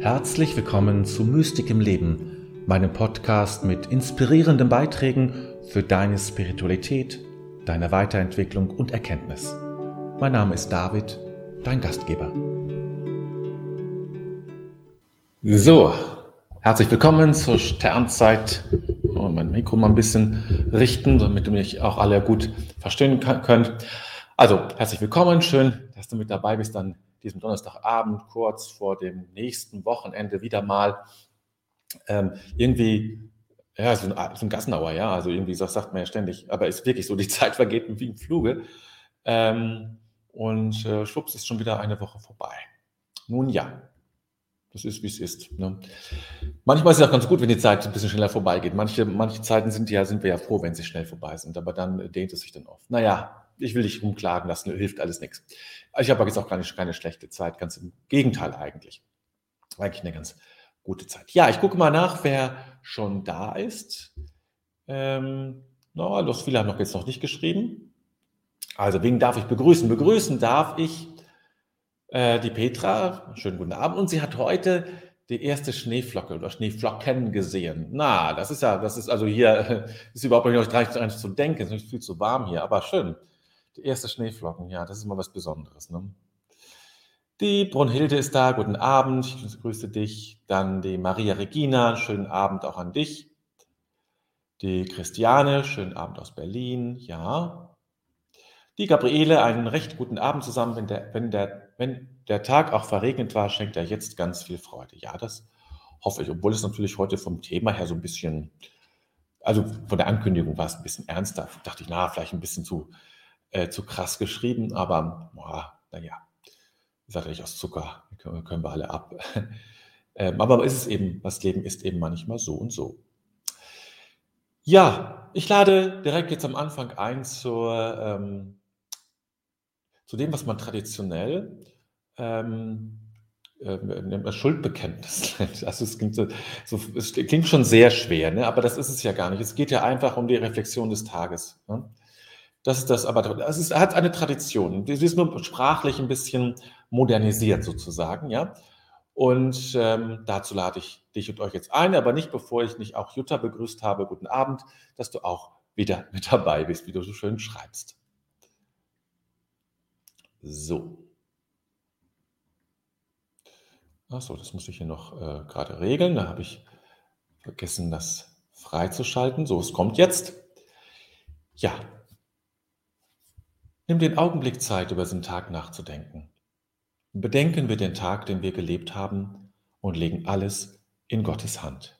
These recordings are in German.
Herzlich willkommen zu Mystik im Leben, meinem Podcast mit inspirierenden Beiträgen für deine Spiritualität, deine Weiterentwicklung und Erkenntnis. Mein Name ist David, dein Gastgeber. So, herzlich willkommen zur Sternzeit. Oh, mein Mikro mal ein bisschen richten, damit du mich auch alle gut verstehen könnt. Also, herzlich willkommen, schön, dass du mit dabei bist an diesem Donnerstagabend, kurz vor dem nächsten Wochenende wieder mal. Ähm, irgendwie, ja, so ein, so ein Gassenauer, ja, also irgendwie so sagt man ja ständig, aber ist wirklich so, die Zeit vergeht wie im Fluge. Ähm, und äh, schwupps ist schon wieder eine Woche vorbei. Nun ja, das ist, wie es ist. Ne? Manchmal ist es auch ganz gut, wenn die Zeit ein bisschen schneller vorbeigeht. Manche, manche Zeiten sind ja, sind wir ja froh, wenn sie schnell vorbei sind, aber dann dehnt es sich dann oft. Naja, ich will dich rumklagen lassen, hilft alles nichts. Ich habe jetzt auch keine, keine schlechte Zeit, ganz im Gegenteil eigentlich. Eigentlich eine ganz gute Zeit. Ja, ich gucke mal nach, wer schon da ist. Ähm, no, los, viele haben noch jetzt noch nicht geschrieben. Also, wen darf ich begrüßen? Begrüßen darf ich äh, die Petra. Schönen guten Abend. Und sie hat heute die erste Schneeflocke oder Schneeflocken gesehen. Na, das ist ja, das ist also hier, ist überhaupt nicht dran zu denken, es ist viel zu warm hier, aber schön. Die erste Schneeflocken, ja, das ist mal was Besonderes. Ne? Die Brunhilde ist da, guten Abend, ich grüße dich. Dann die Maria Regina, schönen Abend auch an dich. Die Christiane, schönen Abend aus Berlin, ja. Die Gabriele, einen recht guten Abend zusammen. Wenn der, wenn der, wenn der Tag auch verregnet war, schenkt er jetzt ganz viel Freude. Ja, das hoffe ich, obwohl es natürlich heute vom Thema her so ein bisschen, also von der Ankündigung war es ein bisschen ernster. Dachte ich, na, vielleicht ein bisschen zu äh, zu krass geschrieben, aber naja, ist natürlich aus Zucker, können, können wir alle ab. ähm, aber ist es eben, das Leben ist eben manchmal so und so. Ja, ich lade direkt jetzt am Anfang ein zur, ähm, zu dem, was man traditionell ähm, äh, Schuldbekenntnis. Also es klingt, so, so, es klingt schon sehr schwer, ne? aber das ist es ja gar nicht. Es geht ja einfach um die Reflexion des Tages. Ne? Das ist das, aber das ist, hat eine Tradition. Die ist nur sprachlich ein bisschen modernisiert sozusagen, ja. Und ähm, dazu lade ich dich und euch jetzt ein, aber nicht bevor ich nicht auch Jutta begrüßt habe. Guten Abend, dass du auch wieder mit dabei bist, wie du so schön schreibst. So. Achso, das muss ich hier noch äh, gerade regeln. Da habe ich vergessen, das freizuschalten. So, es kommt jetzt. Ja, Nimm den Augenblick Zeit, über diesen Tag nachzudenken. Bedenken wir den Tag, den wir gelebt haben und legen alles in Gottes Hand.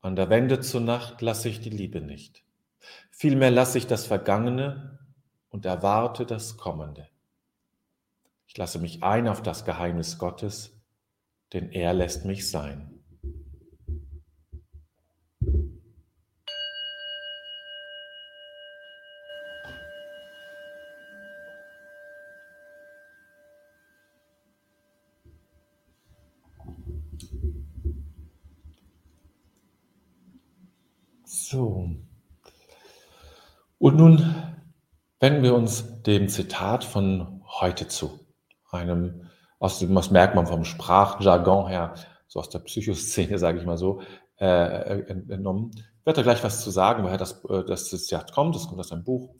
An der Wende zur Nacht lasse ich die Liebe nicht. Vielmehr lasse ich das Vergangene und erwarte das Kommende. Ich lasse mich ein auf das Geheimnis Gottes, denn er lässt mich sein. So. Und nun wenden wir uns dem Zitat von heute zu. Einem, aus dem, das merkt man vom Sprachjargon her, so aus der Psychoszene, sage ich mal so, äh, entnommen. Ich werde da gleich was zu sagen, woher das, äh, das Zitat kommt. Das kommt aus einem Buch,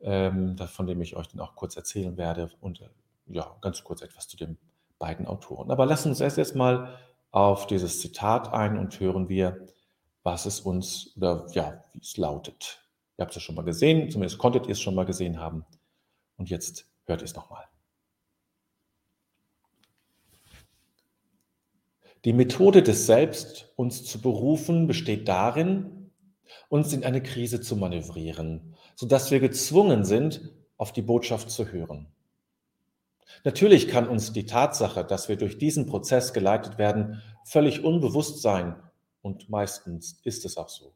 ähm, von dem ich euch dann auch kurz erzählen werde und äh, ja, ganz kurz etwas zu den beiden Autoren. Aber lassen uns erst jetzt mal auf dieses Zitat ein und hören wir, was es uns oder ja, wie es lautet. Ihr habt es schon mal gesehen, zumindest konntet ihr es schon mal gesehen haben. Und jetzt hört ihr es nochmal. Die Methode des Selbst, uns zu berufen, besteht darin, uns in eine Krise zu manövrieren, sodass wir gezwungen sind, auf die Botschaft zu hören. Natürlich kann uns die Tatsache, dass wir durch diesen Prozess geleitet werden, völlig unbewusst sein und meistens ist es auch so.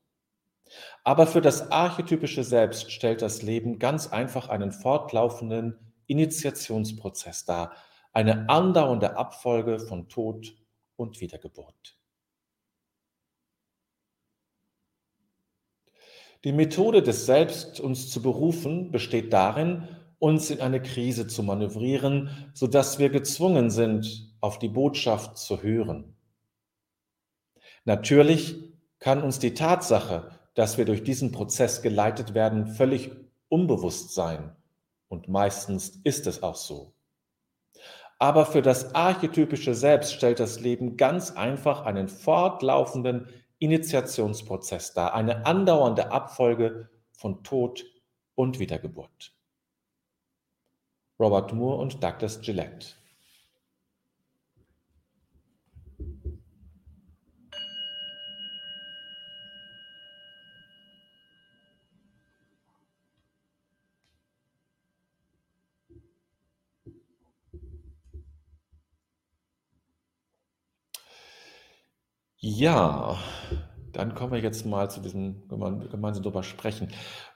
Aber für das archetypische Selbst stellt das Leben ganz einfach einen fortlaufenden Initiationsprozess dar, eine andauernde Abfolge von Tod und Wiedergeburt. Die Methode des Selbst, uns zu berufen, besteht darin, uns in eine Krise zu manövrieren, sodass wir gezwungen sind, auf die Botschaft zu hören. Natürlich kann uns die Tatsache, dass wir durch diesen Prozess geleitet werden, völlig unbewusst sein. Und meistens ist es auch so. Aber für das archetypische Selbst stellt das Leben ganz einfach einen fortlaufenden Initiationsprozess dar, eine andauernde Abfolge von Tod und Wiedergeburt. Robert Moore und Douglas Gillette. Ja, dann kommen wir jetzt mal zu diesem gemeinsam drüber sprechen.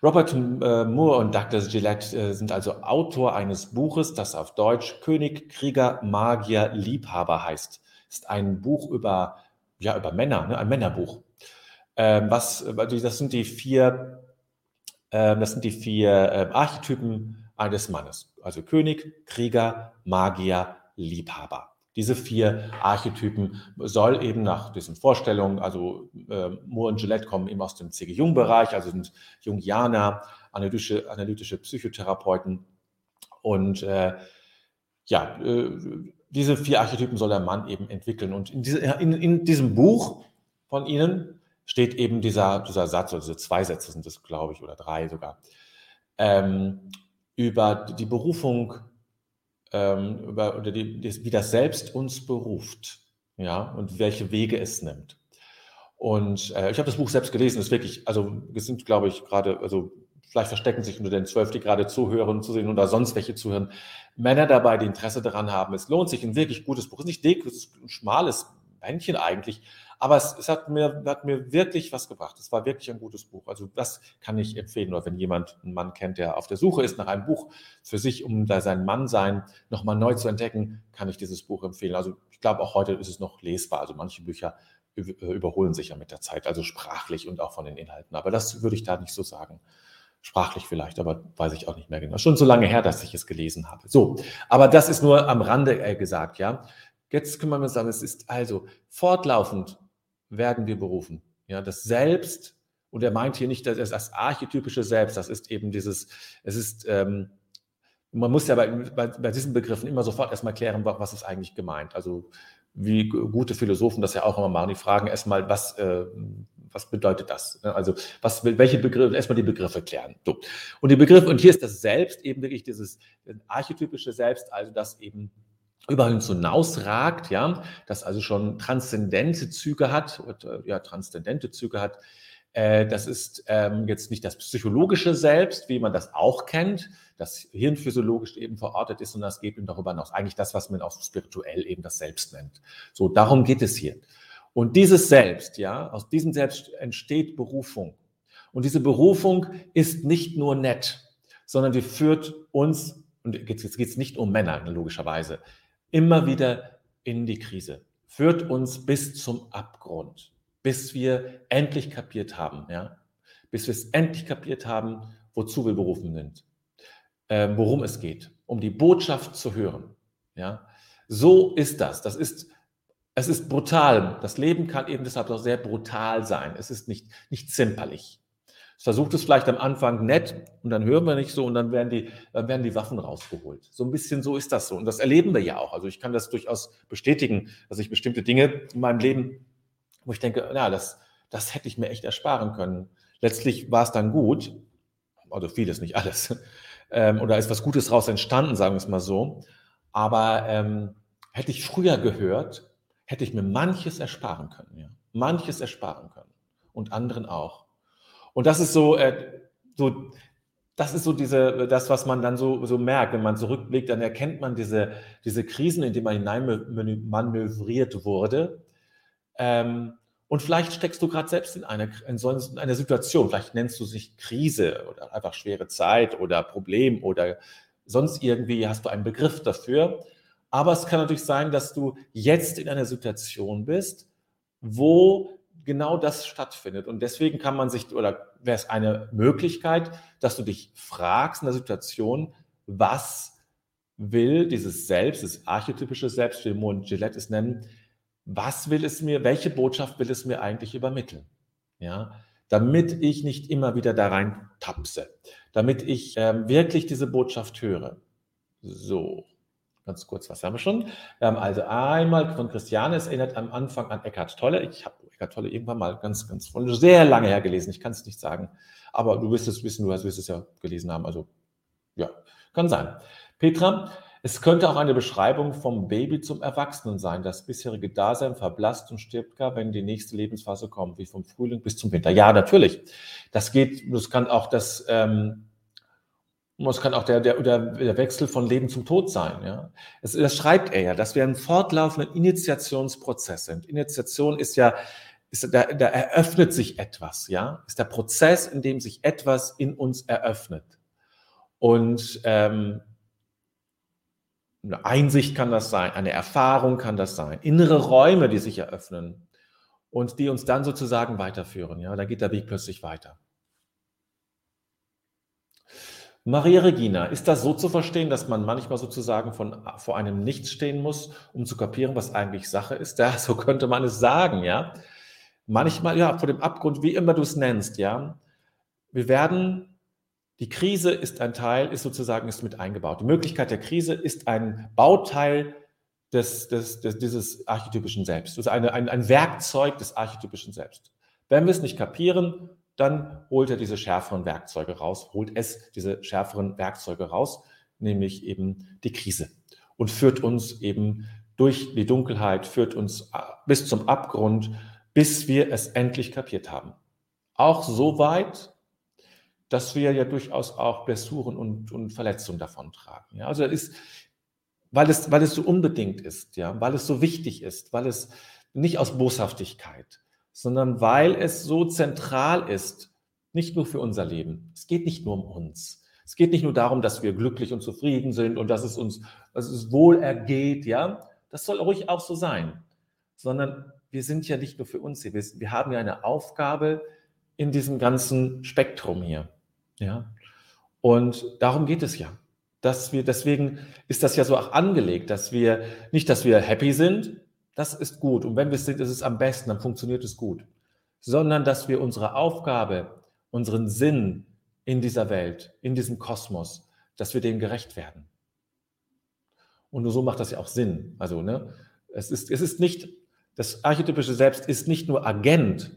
Robert äh, Moore und Douglas Gillette äh, sind also Autor eines Buches, das auf Deutsch König, Krieger, Magier, Liebhaber heißt. Ist ein Buch über, ja, über Männer, ne? ein Männerbuch. Ähm, was, das sind die vier, äh, das sind die vier äh, Archetypen eines Mannes. Also König, Krieger, Magier, Liebhaber. Diese vier Archetypen soll eben nach diesen Vorstellungen, also äh, Moore und Gillette kommen eben aus dem C.G. Jung-Bereich, also sind Jungianer, analytische, analytische Psychotherapeuten. Und äh, ja, äh, diese vier Archetypen soll der Mann eben entwickeln. Und in, diese, in, in diesem Buch von ihnen steht eben dieser, dieser Satz, also zwei Sätze sind es, glaube ich, oder drei sogar, ähm, über die Berufung ähm, über, oder die, wie das Selbst uns beruft, ja, und welche Wege es nimmt. Und äh, ich habe das Buch selbst gelesen, ist wirklich, also es sind, glaube ich, gerade, also vielleicht verstecken sich unter den zwölf, die gerade zuhören, zusehen oder sonst welche zuhören, Männer dabei, die Interesse daran haben. Es lohnt sich, ein wirklich gutes Buch. Es ist nicht dick, es ist ein schmales Bändchen eigentlich, aber es, es, hat, mir, hat mir wirklich was gebracht. Es war wirklich ein gutes Buch. Also das kann ich empfehlen. Oder wenn jemand einen Mann kennt, der auf der Suche ist nach einem Buch für sich, um da sein Mannsein nochmal neu zu entdecken, kann ich dieses Buch empfehlen. Also ich glaube, auch heute ist es noch lesbar. Also manche Bücher äh, überholen sich ja mit der Zeit, also sprachlich und auch von den Inhalten. Aber das würde ich da nicht so sagen. Sprachlich vielleicht, aber weiß ich auch nicht mehr genau. Schon so lange her, dass ich es gelesen habe. So, aber das ist nur am Rande äh, gesagt, ja. Jetzt kümmern wir uns an, es ist also fortlaufend werden wir berufen. Ja, das Selbst, und er meint hier nicht das, das archetypische Selbst, das ist eben dieses, es ist, ähm, man muss ja bei, bei, bei, diesen Begriffen immer sofort erstmal klären, was ist eigentlich gemeint. Also wie gute Philosophen das ja auch immer machen, die fragen erstmal, was, äh, was bedeutet das? Also was, welche Begriffe, erstmal die Begriffe klären. So. Und die Begriffe, und hier ist das Selbst eben wirklich dieses archetypische Selbst, also das eben überall hinausragt, ja, das also schon transzendente Züge hat, äh, ja, transzendente Züge hat. Äh, das ist ähm, jetzt nicht das psychologische Selbst, wie man das auch kennt, das hirnphysiologisch eben verortet ist, sondern es geht eben darüber hinaus. Eigentlich das, was man auch spirituell eben das Selbst nennt. So, darum geht es hier. Und dieses Selbst, ja, aus diesem Selbst entsteht Berufung. Und diese Berufung ist nicht nur nett, sondern die führt uns, und jetzt geht es nicht um Männer, logischerweise, immer wieder in die Krise, führt uns bis zum Abgrund, bis wir endlich kapiert haben, ja, bis wir es endlich kapiert haben, wozu wir berufen sind, äh, worum es geht, um die Botschaft zu hören. Ja, so ist das. Das ist, es ist brutal. Das Leben kann eben deshalb auch sehr brutal sein. Es ist nicht, nicht zimperlich. Versucht es vielleicht am Anfang nett und dann hören wir nicht so und dann werden die, dann werden die Waffen rausgeholt. So ein bisschen so ist das so. Und das erleben wir ja auch. Also ich kann das durchaus bestätigen, dass ich bestimmte Dinge in meinem Leben, wo ich denke, ja, das, das hätte ich mir echt ersparen können. Letztlich war es dann gut, also vieles, nicht alles, ähm, oder ist was Gutes daraus entstanden, sagen wir es mal so. Aber ähm, hätte ich früher gehört, hätte ich mir manches ersparen können, ja. Manches ersparen können. Und anderen auch. Und das ist so, äh, so das ist so diese, das, was man dann so, so merkt. Wenn man zurückblickt, dann erkennt man diese, diese Krisen, in die man hineinmanövriert wurde. Ähm, und vielleicht steckst du gerade selbst in einer, in so einer Situation. Vielleicht nennst du sich Krise oder einfach schwere Zeit oder Problem oder sonst irgendwie hast du einen Begriff dafür. Aber es kann natürlich sein, dass du jetzt in einer Situation bist, wo genau das stattfindet. Und deswegen kann man sich, oder wäre es eine Möglichkeit, dass du dich fragst in der Situation, was will dieses Selbst, das archetypische Selbst, wie Mon Gillette es nennen, was will es mir, welche Botschaft will es mir eigentlich übermitteln? Ja, damit ich nicht immer wieder da rein tapse, damit ich ähm, wirklich diese Botschaft höre. So, ganz kurz, was haben wir schon? Wir haben also einmal von Christiane, es erinnert am Anfang an Eckhart Tolle. Ich habe Eckhart Tolle irgendwann mal ganz, ganz von sehr lange her gelesen. Ich kann es nicht sagen, aber du wirst es wissen, du wirst es ja gelesen haben. Also ja, kann sein. Petra, es könnte auch eine Beschreibung vom Baby zum Erwachsenen sein. Das bisherige Dasein verblasst und stirbt gar, wenn die nächste Lebensphase kommt, wie vom Frühling bis zum Winter. Ja, natürlich. Das geht, das kann auch das, ähm, das kann auch der, der, der Wechsel von Leben zum Tod sein. Ja? Das, das schreibt er ja, dass wir einen fortlaufenden Initiationsprozess sind. Initiation ist ja, ist, da, da eröffnet sich etwas, ja, ist der Prozess, in dem sich etwas in uns eröffnet. Und ähm, eine Einsicht kann das sein, eine Erfahrung kann das sein, innere Räume, die sich eröffnen und die uns dann sozusagen weiterführen. Ja, da geht der Weg plötzlich weiter. Maria Regina, ist das so zu verstehen, dass man manchmal sozusagen von, vor einem Nichts stehen muss, um zu kapieren, was eigentlich Sache ist? Ja, so könnte man es sagen, ja. Manchmal, ja, vor dem Abgrund, wie immer du es nennst, ja. Wir werden die Krise ist ein Teil, ist sozusagen ist mit eingebaut. Die Möglichkeit der Krise ist ein Bauteil des, des, des dieses archetypischen Selbst. Also eine, ein, ein Werkzeug des archetypischen Selbst. Wenn wir es nicht kapieren, dann holt er diese schärferen Werkzeuge raus, holt es diese schärferen Werkzeuge raus, nämlich eben die Krise und führt uns eben durch die Dunkelheit, führt uns bis zum Abgrund, bis wir es endlich kapiert haben. Auch so weit, dass wir ja durchaus auch Blessuren und, und Verletzungen davontragen. Ja? Also ist, weil es, weil es so unbedingt ist, ja, weil es so wichtig ist, weil es nicht aus Boshaftigkeit, sondern weil es so zentral ist, nicht nur für unser Leben. Es geht nicht nur um uns. Es geht nicht nur darum, dass wir glücklich und zufrieden sind und dass es uns, dass es wohl ergeht, ja. Das soll ruhig auch so sein. Sondern wir sind ja nicht nur für uns hier. Wir, haben ja eine Aufgabe in diesem ganzen Spektrum hier. Ja. Und darum geht es ja. Dass wir, deswegen ist das ja so auch angelegt, dass wir nicht, dass wir happy sind, das ist gut. Und wenn wir es sind, ist es am besten, dann funktioniert es gut. Sondern dass wir unsere Aufgabe, unseren Sinn in dieser Welt, in diesem Kosmos, dass wir dem gerecht werden. Und nur so macht das ja auch Sinn. Also, ne, es ist, es ist nicht, das archetypische Selbst ist nicht nur Agent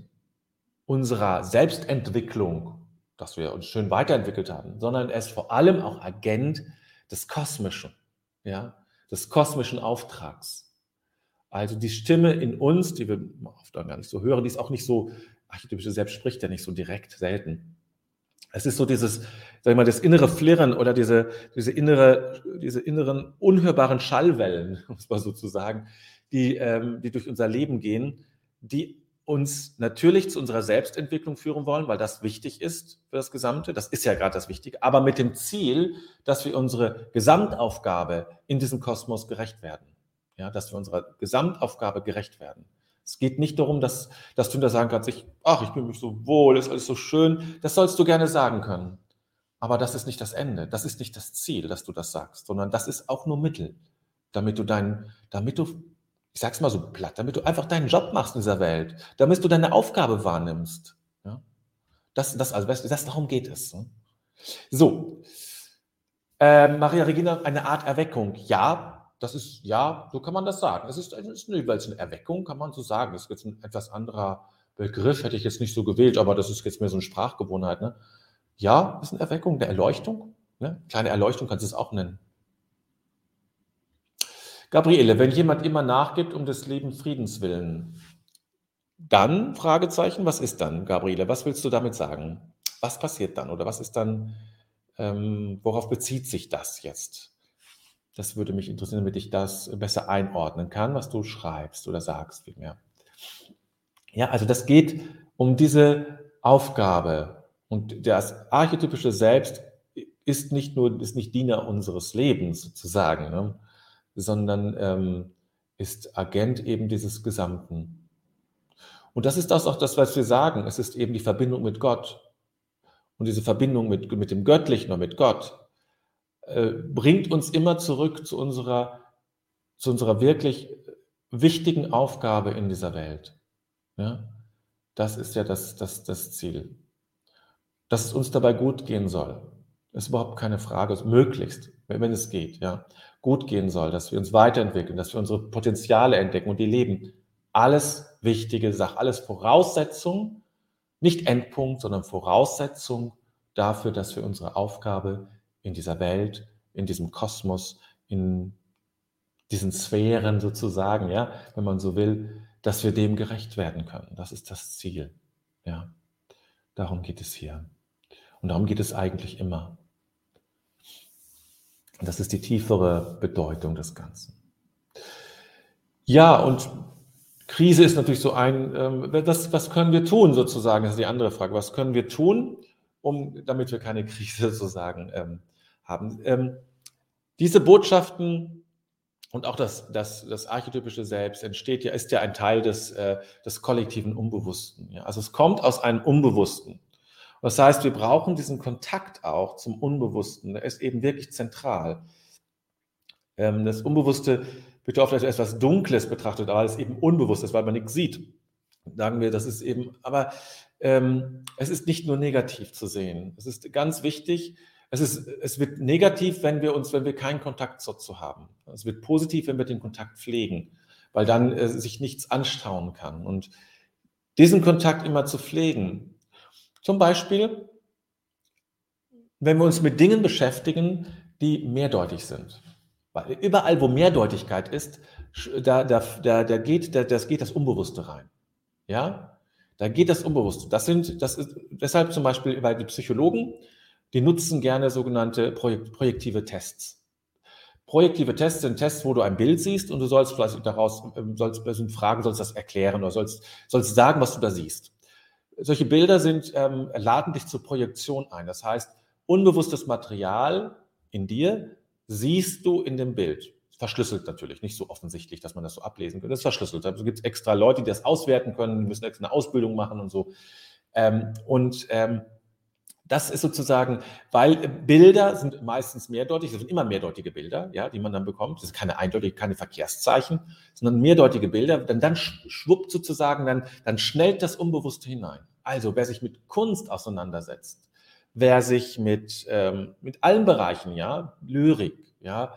unserer Selbstentwicklung dass wir uns schön weiterentwickelt haben, sondern er ist vor allem auch Agent des Kosmischen, ja, des kosmischen Auftrags. Also die Stimme in uns, die wir oft gar nicht so hören, die ist auch nicht so, archetypische Selbst spricht ja nicht so direkt, selten. Es ist so dieses, sag ich mal, das innere Flirren oder diese, diese innere, diese inneren unhörbaren Schallwellen, muss man sozusagen, die, ähm, die durch unser Leben gehen, die uns natürlich zu unserer Selbstentwicklung führen wollen, weil das wichtig ist für das Gesamte. Das ist ja gerade das Wichtige, aber mit dem Ziel, dass wir unsere Gesamtaufgabe in diesem Kosmos gerecht werden. Ja, dass wir unserer Gesamtaufgabe gerecht werden. Es geht nicht darum, dass, dass du da sagen kannst, ich, ach, ich bin mich so wohl, ist alles so schön. Das sollst du gerne sagen können. Aber das ist nicht das Ende. Das ist nicht das Ziel, dass du das sagst, sondern das ist auch nur Mittel, damit du dein, damit du, ich sag's mal so platt, damit du einfach deinen Job machst in dieser Welt, damit du deine Aufgabe wahrnimmst. Ja? Das, das, also, das, darum geht es. Ne? So. Äh, Maria Regina, eine Art Erweckung. Ja, das ist, ja, so kann man das sagen. Es ist, es ist eine, eine Erweckung, kann man so sagen. Das ist jetzt ein etwas anderer Begriff, hätte ich jetzt nicht so gewählt, aber das ist jetzt mehr so eine Sprachgewohnheit. Ne? Ja, ist eine Erweckung, eine Erleuchtung. Ne? Kleine Erleuchtung kannst du es auch nennen. Gabriele, wenn jemand immer nachgibt um des Lebens Friedens willen, dann, Fragezeichen, was ist dann, Gabriele? Was willst du damit sagen? Was passiert dann oder was ist dann, ähm, worauf bezieht sich das jetzt? Das würde mich interessieren, damit ich das besser einordnen kann, was du schreibst oder sagst vielmehr. Ja, also das geht um diese Aufgabe, und das archetypische Selbst ist nicht nur, ist nicht Diener unseres Lebens sozusagen, ne? Sondern ähm, ist Agent eben dieses Gesamten. Und das ist das auch das, was wir sagen. Es ist eben die Verbindung mit Gott. Und diese Verbindung mit, mit dem Göttlichen oder mit Gott äh, bringt uns immer zurück zu unserer, zu unserer wirklich wichtigen Aufgabe in dieser Welt. Ja? Das ist ja das, das, das Ziel dass es uns dabei gut gehen soll. Ist überhaupt keine Frage, möglichst, wenn es geht, ja, gut gehen soll, dass wir uns weiterentwickeln, dass wir unsere Potenziale entdecken und die leben. Alles wichtige Sache, alles Voraussetzung, nicht Endpunkt, sondern Voraussetzung dafür, dass wir unsere Aufgabe in dieser Welt, in diesem Kosmos, in diesen Sphären sozusagen, ja, wenn man so will, dass wir dem gerecht werden können. Das ist das Ziel, ja. Darum geht es hier. Und darum geht es eigentlich immer. Das ist die tiefere Bedeutung des Ganzen. Ja, und Krise ist natürlich so ein, ähm, was, was können wir tun sozusagen, das ist die andere Frage. Was können wir tun, um, damit wir keine Krise sozusagen ähm, haben? Ähm, diese Botschaften und auch das, das, das archetypische Selbst entsteht ja, ist ja ein Teil des, äh, des kollektiven Unbewussten. Ja? Also es kommt aus einem Unbewussten. Das heißt, wir brauchen diesen Kontakt auch zum Unbewussten. Der ist eben wirklich zentral. Ähm, das Unbewusste wird oft als etwas Dunkles betrachtet, aber es eben unbewusst ist, weil man nichts sieht. Sagen wir, das ist eben, aber ähm, es ist nicht nur negativ zu sehen. Es ist ganz wichtig, es, ist, es wird negativ, wenn wir uns, wenn wir keinen Kontakt dazu haben. Es wird positiv, wenn wir den Kontakt pflegen, weil dann äh, sich nichts anstauen kann. Und diesen Kontakt immer zu pflegen, zum Beispiel, wenn wir uns mit Dingen beschäftigen, die mehrdeutig sind. Weil überall, wo Mehrdeutigkeit ist, da, da, da, da geht, da, das geht das Unbewusste rein. Ja? Da geht das Unbewusste. Das sind, das ist deshalb zum Beispiel bei den Psychologen, die nutzen gerne sogenannte Projek projektive Tests. Projektive Tests sind Tests, wo du ein Bild siehst und du sollst vielleicht daraus, ähm, sollst Fragen, sollst das erklären oder sollst, sollst sagen, was du da siehst solche Bilder sind, ähm, laden dich zur Projektion ein. Das heißt, unbewusstes Material in dir siehst du in dem Bild. Verschlüsselt natürlich, nicht so offensichtlich, dass man das so ablesen könnte. Das ist verschlüsselt. Also gibt es extra Leute, die das auswerten können, die müssen extra eine Ausbildung machen und so. Ähm, und ähm, das ist sozusagen, weil Bilder sind meistens mehrdeutig, das sind immer mehrdeutige Bilder, ja, die man dann bekommt. Das ist keine eindeutige, keine Verkehrszeichen, sondern mehrdeutige Bilder. Dann, dann schwuppt sozusagen, dann, dann schnellt das Unbewusste hinein. Also wer sich mit Kunst auseinandersetzt, wer sich mit, ähm, mit allen Bereichen, ja, Lyrik, ja,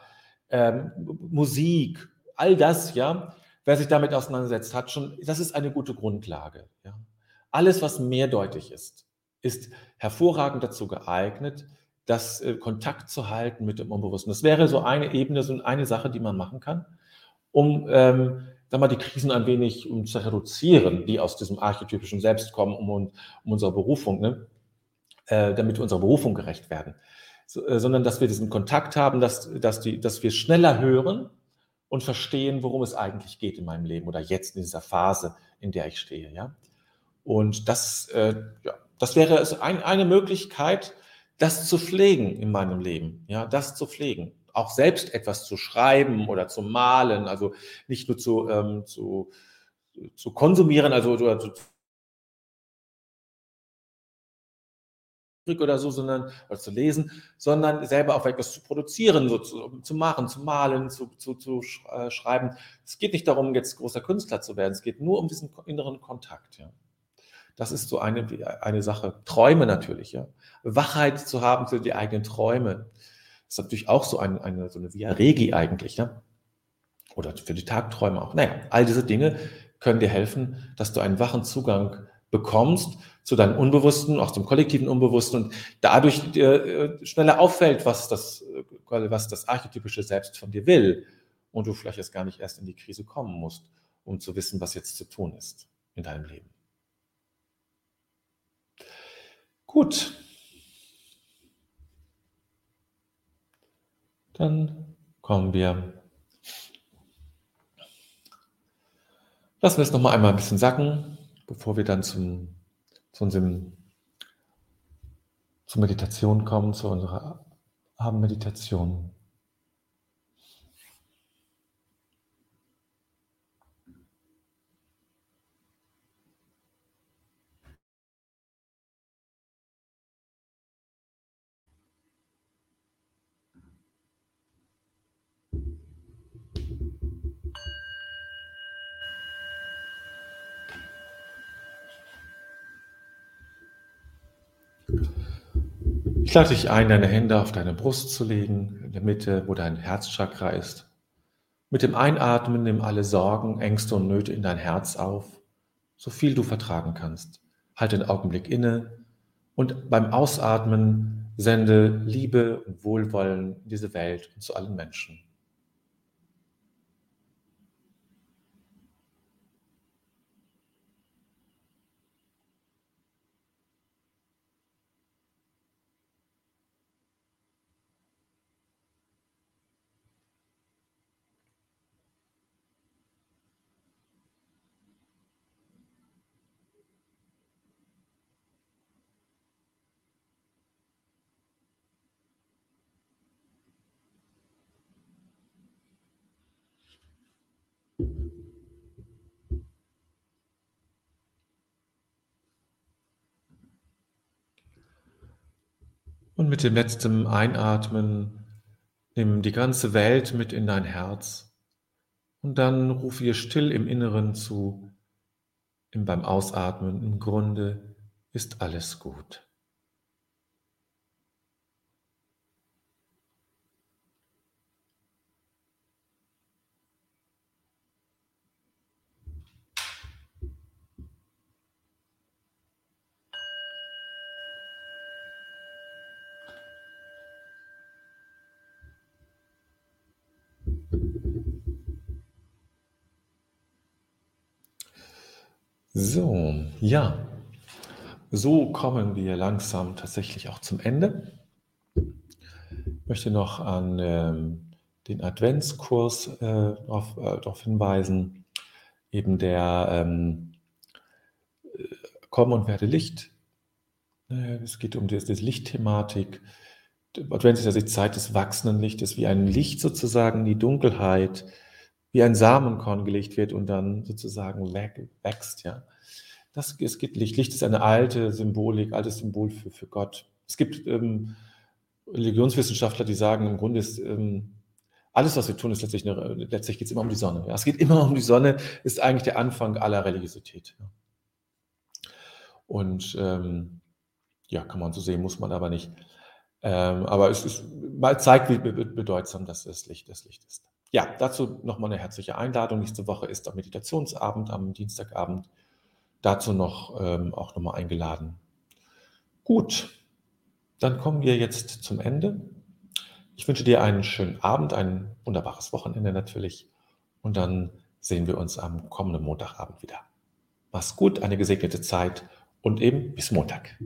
ähm, Musik, all das, ja, wer sich damit auseinandersetzt, hat schon, das ist eine gute Grundlage. Ja. Alles, was mehrdeutig ist, ist hervorragend dazu geeignet, das äh, Kontakt zu halten mit dem Unbewussten. Das wäre so eine Ebene, so eine Sache, die man machen kann, um ähm, sag mal, die Krisen ein wenig um zu reduzieren, die aus diesem archetypischen Selbst kommen, um, um unsere Berufung, ne? äh, damit wir unserer Berufung gerecht werden. So, äh, sondern dass wir diesen Kontakt haben, dass, dass, die, dass wir schneller hören und verstehen, worum es eigentlich geht in meinem Leben oder jetzt in dieser Phase, in der ich stehe. Ja? Und das, äh, ja, das wäre ein, eine Möglichkeit, das zu pflegen in meinem Leben, ja, das zu pflegen. Auch selbst etwas zu schreiben oder zu malen, also nicht nur zu, ähm, zu zu konsumieren, also, also oder so, sondern oder zu lesen, sondern selber auch etwas zu produzieren, so zu, zu machen, zu malen, zu, zu, zu äh, schreiben. Es geht nicht darum, jetzt großer Künstler zu werden, es geht nur um diesen inneren Kontakt. Ja. Das ist so eine, eine Sache. Träume natürlich, ja. Wachheit zu haben für die eigenen Träume. Das ist natürlich auch so eine, eine, so eine Via Regi eigentlich, ja. Oder für die Tagträume auch. Naja, all diese Dinge können dir helfen, dass du einen wachen Zugang bekommst zu deinem Unbewussten, auch zum kollektiven Unbewussten und dadurch dir äh, schneller auffällt, was das, äh, was das archetypische Selbst von dir will und du vielleicht erst gar nicht erst in die Krise kommen musst, um zu wissen, was jetzt zu tun ist in deinem Leben. Gut. Dann kommen wir. Lassen wir es noch mal einmal ein bisschen sacken bevor wir dann zum, zu unserem, zur Meditation kommen, zu unserer Abendmeditation. Ich lade dich ein, deine Hände auf deine Brust zu legen, in der Mitte, wo dein Herzchakra ist. Mit dem Einatmen nimm alle Sorgen, Ängste und Nöte in dein Herz auf, so viel du vertragen kannst. Halte einen Augenblick inne und beim Ausatmen sende Liebe und Wohlwollen in diese Welt und zu allen Menschen. Und mit dem letzten Einatmen nimm die ganze Welt mit in dein Herz und dann rufe ihr still im Inneren zu, beim Ausatmen, im Grunde ist alles gut. So, ja, so kommen wir langsam tatsächlich auch zum Ende. Ich möchte noch an ähm, den Adventskurs äh, darauf, äh, darauf hinweisen, eben der ähm, äh, Komm und werde Licht. Äh, es geht um diese Lichtthematik. Advent ist ja die Zeit des wachsenden Lichtes, wie ein Licht sozusagen die Dunkelheit wie ein Samenkorn gelegt wird und dann sozusagen wächst, ja. Das, es gibt Licht. Licht ist eine alte Symbolik, altes Symbol für, für Gott. Es gibt ähm, Religionswissenschaftler, die sagen, im Grunde ist ähm, alles, was wir tun, ist letztlich, letztlich geht es immer um die Sonne. Ja. Es geht immer um die Sonne, ist eigentlich der Anfang aller Religiosität. Ja. Und ähm, ja, kann man so sehen, muss man aber nicht. Ähm, aber es ist, zeigt, wie bedeutsam das Licht, das Licht ist. Ja, dazu nochmal eine herzliche Einladung. Nächste Woche ist der Meditationsabend am Dienstagabend. Dazu noch ähm, auch nochmal eingeladen. Gut, dann kommen wir jetzt zum Ende. Ich wünsche dir einen schönen Abend, ein wunderbares Wochenende natürlich. Und dann sehen wir uns am kommenden Montagabend wieder. Mach's gut, eine gesegnete Zeit und eben bis Montag.